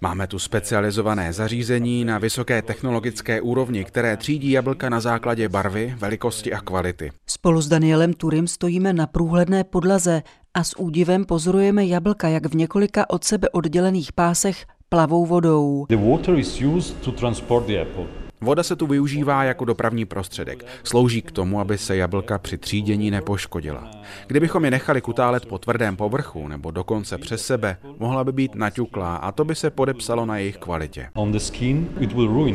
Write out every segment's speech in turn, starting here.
Máme tu specializované zařízení na vysoké technologické úrovni, které třídí jablka na základě barvy, velikosti a kvality. Spolu s Danielem Turim stojíme na průhledné podlaze a s údivem pozorujeme jablka, jak v několika od sebe oddělených pásech plavou vodou. The water is used to transport the apple. Voda se tu využívá jako dopravní prostředek. Slouží k tomu, aby se jablka při třídění nepoškodila. Kdybychom je nechali kutálet po tvrdém povrchu nebo dokonce přes sebe, mohla by být naťuklá a to by se podepsalo na jejich kvalitě.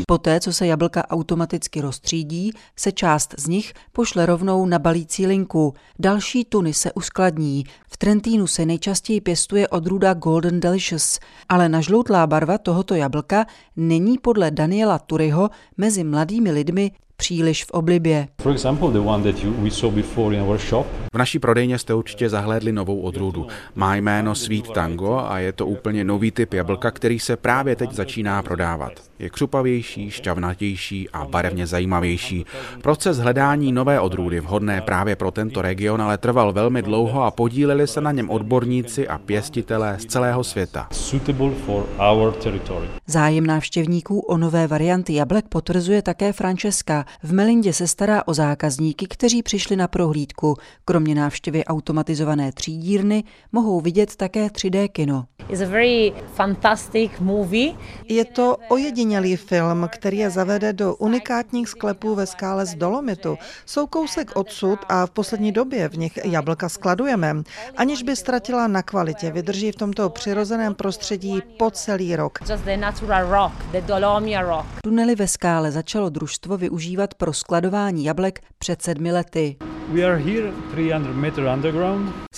Poté, co se jablka automaticky rozstřídí, se část z nich pošle rovnou na balící linku. Další tuny se uskladní. V Trentínu se nejčastěji pěstuje odrůda Golden Delicious, ale nažloutlá barva tohoto jablka není podle Daniela Turyho mezi mladými lidmi příliš v oblibě. V naší prodejně jste určitě zahlédli novou odrůdu. Má jméno Sweet Tango a je to úplně nový typ jablka, který se právě teď začíná prodávat. Je křupavější, šťavnatější a barevně zajímavější. Proces hledání nové odrůdy vhodné právě pro tento region ale trval velmi dlouho a podíleli se na něm odborníci a pěstitelé z celého světa. Zájem návštěvníků o nové varianty jablek potvrzuje také Francesca, v Melindě se stará o zákazníky, kteří přišli na prohlídku. Kromě návštěvy automatizované třídírny mohou vidět také 3D kino. Je to ojedinělý film, který je zavede do unikátních sklepů ve skále z Dolomitu. Jsou kousek odsud a v poslední době v nich jablka skladujeme. Aniž by ztratila na kvalitě, vydrží v tomto přirozeném prostředí po celý rok. Tunely ve skále začalo družstvo využívat využívat pro skladování jablek před sedmi lety.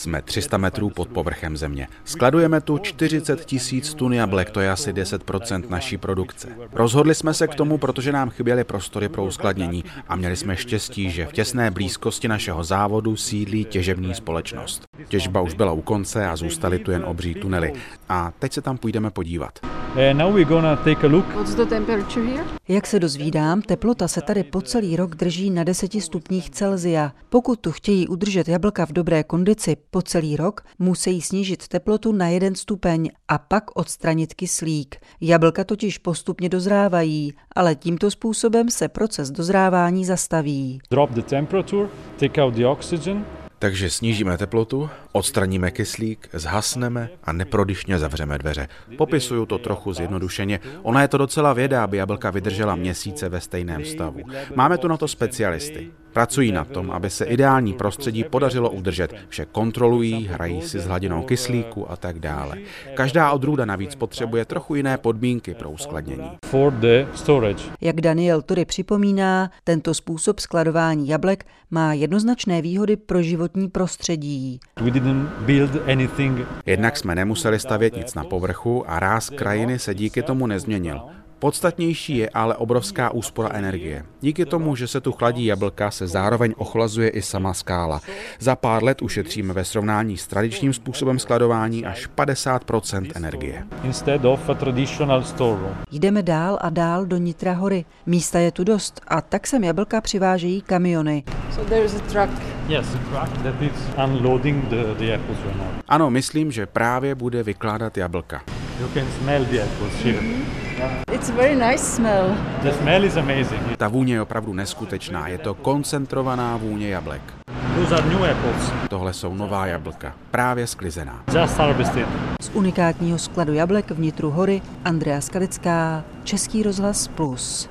Jsme 300 metrů pod povrchem země. Skladujeme tu 40 tisíc tun jablek, to je asi 10% naší produkce. Rozhodli jsme se k tomu, protože nám chyběly prostory pro uskladnění a měli jsme štěstí, že v těsné blízkosti našeho závodu sídlí těžební společnost. Těžba už byla u konce a zůstaly tu jen obří tunely. A teď se tam půjdeme podívat. Jak se dozvídám, teplota se tady po celý rok drží na 10 stupních Celzia. Pokud tu chtějí udržet jablka v dobré kondici po celý rok, musí snížit teplotu na 1 stupeň a pak odstranit kyslík. Jablka totiž postupně dozrávají, ale tímto způsobem se proces dozrávání zastaví. Drop the temperature, take out the oxygen, takže snížíme teplotu, odstraníme kyslík, zhasneme a neprodyšně zavřeme dveře. Popisuju to trochu zjednodušeně. Ona je to docela věda, aby jablka vydržela měsíce ve stejném stavu. Máme tu na to specialisty. Pracují na tom, aby se ideální prostředí podařilo udržet. Vše kontrolují, hrají si s hladinou kyslíku a tak dále. Každá odrůda navíc potřebuje trochu jiné podmínky pro uskladnění. Jak Daniel Tury připomíná, tento způsob skladování jablek má jednoznačné výhody pro životní prostředí. Jednak jsme nemuseli stavět nic na povrchu a ráz krajiny se díky tomu nezměnil. Podstatnější je ale obrovská úspora energie. Díky tomu, že se tu chladí jablka, se zároveň ochlazuje i sama skála. Za pár let ušetříme ve srovnání s tradičním způsobem skladování až 50% energie. Jdeme dál a dál do Nitra hory. Místa je tu dost a tak sem jablka přivážejí kamiony. Ano, myslím, že právě bude vykládat jablka. You can smell the apples here. It's very nice smell. The smell is amazing. Ta vůně je opravdu neskutečná. Je to koncentrovaná vůně jablek. Those are new apples. Tohle jsou nová jablka, právě sklizená. Just harvested. Z unikátního skladu jablek vnitru hory Andrea Skalická, Český rozhlas Plus.